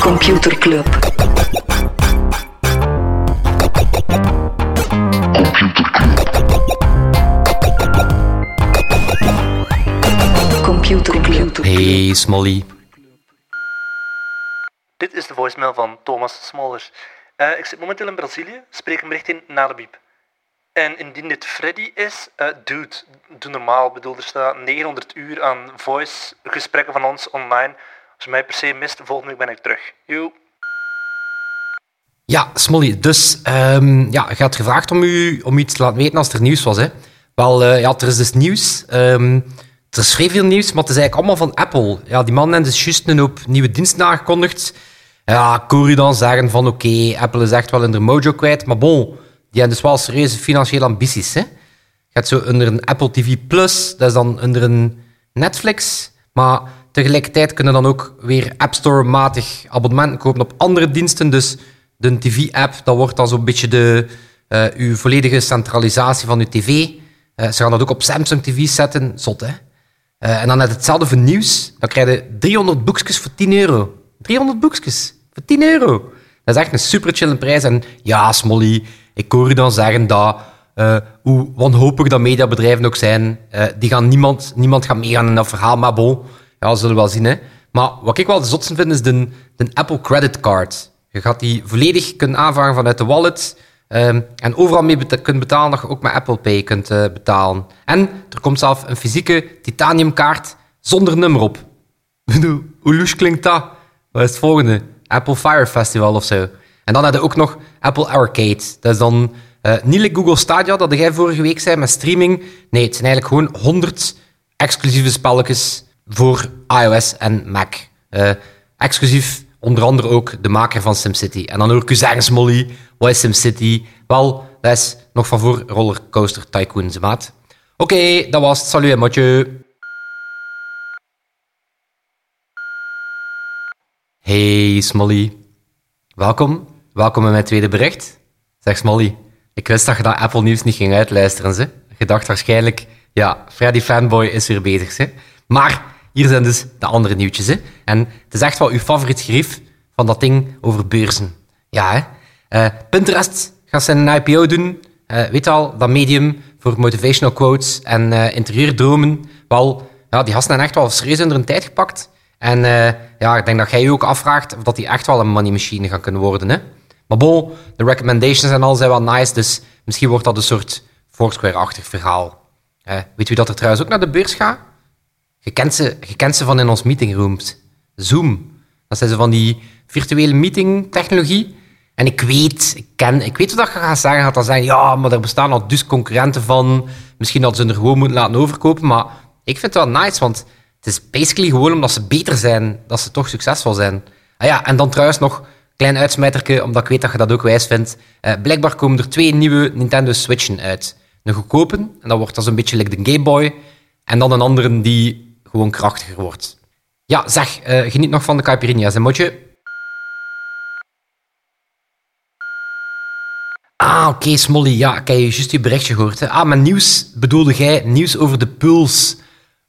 Computer Club. Computer Club. Hey Smolly. Dit is de voicemail van Thomas Smollers. Eh, ik zit momenteel in Brazilië, spreek een bericht in naar de biep. En indien dit Freddy is, eh dude, doe normaal. Ik bedoel, er staat 900 uur aan voice gesprekken van ons online. Als je mij per se mist, volgende week ben ik terug. Yo. Ja, Smolly, dus ehm, ja, je had gevraagd om u, om iets te laten weten als er nieuws was. Hè? Wel, eh, ja, er is dus nieuws. Ehm, er is vrij veel nieuws, maar het is eigenlijk allemaal van Apple. Ja, die man heeft dus juist een hoop nieuwe diensten aangekondigd. Ja, ik u dan zeggen van oké, Apple is echt wel in de mojo kwijt. Maar bon, die hebben dus wel serieuze financiële ambities. Hè? Je gaat zo onder een Apple TV Plus, dat is dan onder een Netflix. Maar tegelijkertijd kunnen dan ook weer App Store-matig abonnementen kopen op andere diensten. Dus de TV-app, dat wordt dan zo'n beetje de, eh, uw volledige centralisatie van uw tv. Eh, ze gaan dat ook op Samsung TV zetten. Zot, hè? Eh, en dan net hetzelfde nieuws. Dan krijg je 300 boekjes voor 10 euro. 300 boekjes voor 10 euro. Dat is echt een super chille prijs. En ja, Smolly, ik hoor je dan zeggen dat, hoe wanhopig dat mediabedrijven ook zijn, die gaan niemand, niemand gaat meegaan in dat verhaal, maar ja, zullen we wel zien. Hè. Maar wat ik wel de zotste vind, is de, de Apple Credit Card. Je gaat die volledig kunnen aanvragen vanuit de wallet. ehm, en overal mee kunt betalen dat je ook met Apple Pay kunt eh, betalen. En er komt zelf een fysieke titaniumkaart zonder nummer op. Hoe louche klinkt dat? Wat is het volgende? Apple Fire Festival of zo. En dan heb je ook nog Apple Arcade. Dat is dan eh, niet like Google Stadia, dat jij vorige week zei met streaming. Nee, het zijn eigenlijk gewoon 100 exclusieve spelletjes voor iOS en Mac. Eh, exclusief onder andere ook de maker van SimCity. En dan hoor ik u zeggen, Smolly, wat is SimCity? Wel, dat is nog van voor Rollercoaster Tycoon, ze maat. Oké, dat was het. Salut, matje. Hey Smolly. Welkom. Welkom in mijn tweede bericht. Zeg Smolly, ik wist dat je dat Apple Nieuws niet ging uitluisteren. Ze. Je dacht waarschijnlijk, ja, Freddy Fanboy is weer bezig. Ze. Maar hier zijn dus de andere nieuwtjes. Hè. En het is echt wel uw favoriet gerief van dat ding over beurzen. Ja, hè. Eh, Pinterest gaat zijn IPO doen. Eh, weet al, dat medium voor motivational quotes en eh, interieurdromen. Wel, ja, die gasten hebben echt wel serieus onder hun tijd gepakt. En ja, ik denk dat jij je ook afvraagt of dat die echt wel een money machine gaan kunnen worden. Hè? Maar bon, de recommendations en al zijn wel nice, dus misschien wordt dat een soort Foursquare-achtig verhaal. Weet wie dat er trouwens ook naar de beurs gaat? Je kent ze, van in ons meetingrooms. Zoom. Dat zijn ze van die virtuele meetingtechnologie. En ik weet, ik ken, ik weet wat je gaat zeggen. Gaat dan zeggen, ja, maar er bestaan al dus concurrenten van. Misschien hadden ze er gewoon moeten laten overkopen. Maar ik vind het wel nice, want het is basically gewoon omdat ze beter zijn, dat ze toch succesvol zijn. Ah ja, en dan trouwens nog, klein uitsmijterke, omdat ik weet dat je dat ook wijs vindt. Eh, blijkbaar komen er twee nieuwe Nintendo Switchen uit. Een goedkope, en dat wordt als een beetje like de Game Boy. En dan een andere die gewoon krachtiger wordt. Ja, zeg, eh, geniet nog van de caipirinha's, hè, motje? Ah, oké, Smolly. Ja, ik heb je juist je berichtje gehoord. Ah, maar nieuws bedoelde jij nieuws over de puls.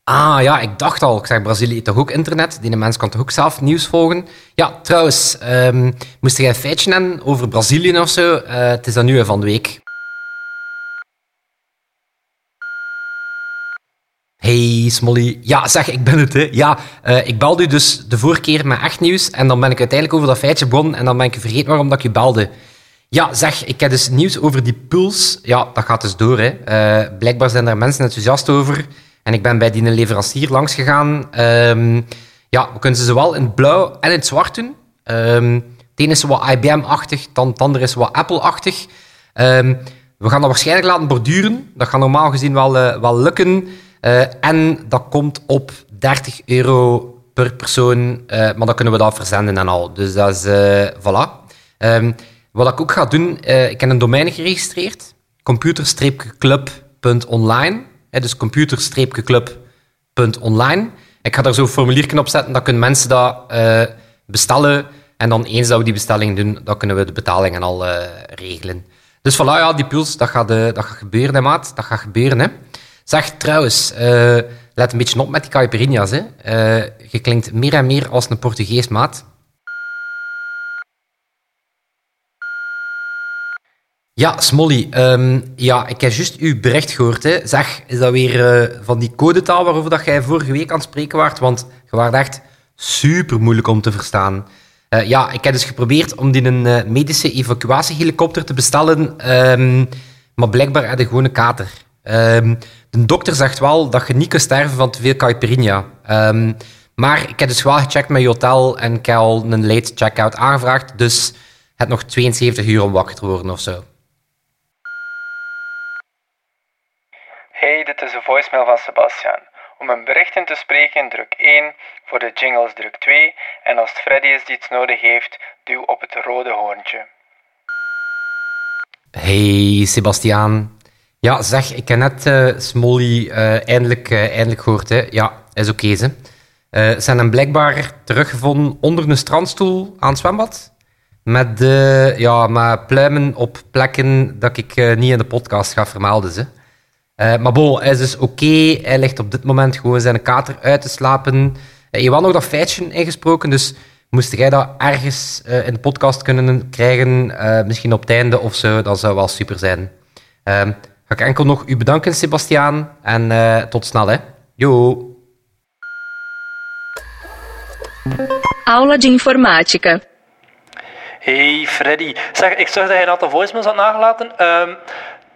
Ah, ja, ik dacht al. Ik zeg, Brazilië heeft toch ook internet? Die mens kan toch ook zelf nieuws volgen? Ja, trouwens, ehm, moest jij een feitje hebben over Brazilië of zo? Eh, het is dan nu van de week. Ja, zeg, ik ben het, hè. Ja, eh, ik belde u dus de vorige keer met echt nieuws en dan ben ik uiteindelijk over dat feitje begonnen en dan ben ik vergeten waarom dat ik je belde. Ja, zeg, ik heb dus nieuws over die puls. Ja, dat gaat dus door, hè. Eh, blijkbaar zijn daar mensen enthousiast over en ik ben bij die leverancier langs gegaan. Ehm, ja, we kunnen ze zowel in het blauw en in het zwart doen. Ehm, het is wat IBM-achtig, het andere is wat Apple-achtig. Ehm, we gaan dat waarschijnlijk laten borduren. Dat gaat normaal gezien wel, eh, wel lukken. Eh, en dat komt op 30 euro per persoon, eh, maar dan kunnen we dat verzenden en al. Dus dat is, eh, voilà. Ehm, wat ik ook ga doen, ik heb een domein geregistreerd. computer-club.online. Dus computer-club.online. Ik ga daar zo een formuliertje op zetten, dan kunnen mensen dat bestellen. En dan eens dat we die bestelling doen, dan kunnen we de betaling en al regelen. Dus voilà, ja, die puls, dat gaat, dat gaat gebeuren, hè, maat. Dat gaat gebeuren, hè. Zeg trouwens, uh, let een beetje op met die caipirinhas. Hè. Eh, je klinkt meer en meer als een Portugees maat. Ja, Smolly, ehm, ja, ik heb juist uw bericht gehoord. Hè. Zeg, is dat weer eh, van die codetaal waarover dat jij vorige week aan het spreken waart? Want je waart echt super moeilijk om te verstaan. Ja, ik heb dus geprobeerd om die een uh, medische evacuatiehelikopter te bestellen, ehm, maar blijkbaar uit een gewoon een kater. Um, de dokter zegt wel dat je niet kunt sterven van te veel caipirinha. Um, maar ik heb dus wel gecheckt met je hotel en ik heb al een late check-out aangevraagd, dus het nog 72 uur om wakker te worden of zo. Hey, dit is de voicemail van Sebastian. Om een bericht in te spreken, druk 1. Voor de jingles druk 2. En als het Freddy is die iets nodig heeft, duw op het rode hoorntje. Hey, Sebastiaan. Ja, zeg, ik heb net uh, Smolly uh, eindelijk, uh, eindelijk gehoord. Hè. Ja, is oké, ze. zijn hem blijkbaar teruggevonden onder een strandstoel aan het zwembad. Met, ja, met pluimen op plekken dat ik niet in de podcast ga vermelden. Ze. Maar bon, hij is dus oké. Hij ligt op dit moment gewoon zijn kater uit te slapen. Je had nog dat feitje ingesproken, dus moest jij dat ergens in de podcast kunnen krijgen, misschien op het einde of zo, dat zou wel super zijn. Ehm, ga ik enkel nog u bedanken, Sebastiaan. En tot snel, hè. Jo. Aula de informática. Hey Freddy. Zeg, ik zag dat je een aantal voicemails had nagelaten. Um,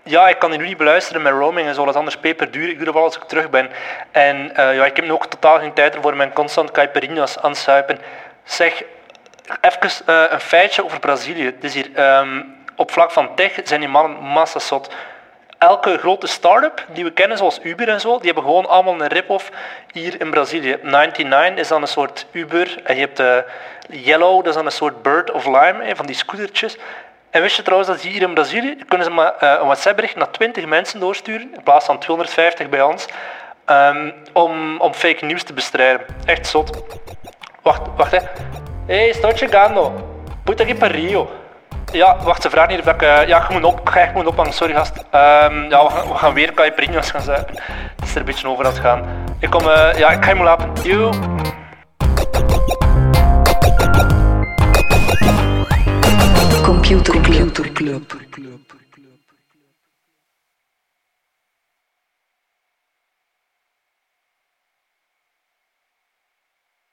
ja, ik kan die nu niet beluisteren met roaming en zo. Dat is anders peperduur. Ik doe dat wel als ik terug ben. En uh, ja, ik heb nu ook totaal geen tijd voor mijn constant caipirinhas aansuipen. Zeg, even uh, een feitje over Brazilië. Het is hier, um, op vlak van tech zijn die mannen massasot. Elke grote start-up die we kennen, zoals Uber en zo, die hebben gewoon allemaal een rip-off hier in Brazilië. 99 is dan een soort Uber. En je hebt uh, Yellow, dat is dan een soort Bird of Lime, van die scootertjes. En wist je trouwens dat hier in Brazilië kunnen ze maar uh, een WhatsApp-bericht naar 20 mensen doorsturen, in plaats van 250 bij ons, um, om, om fake nieuws te bestrijden. Echt zot. Wacht, wacht hè. Hey, estou chegando. Puta que pariu. Ja, wacht, ze vragen hier of ik... Uh, ja, ik moet op, ga echt moet ophangen, sorry gast. Um, ja, we gaan, we gaan weer caipirinhas gaan zuipen. Het is er een beetje over aan het gaan. Ik kom... Uh, ja, ik ga je laten. Yo. Computer Club.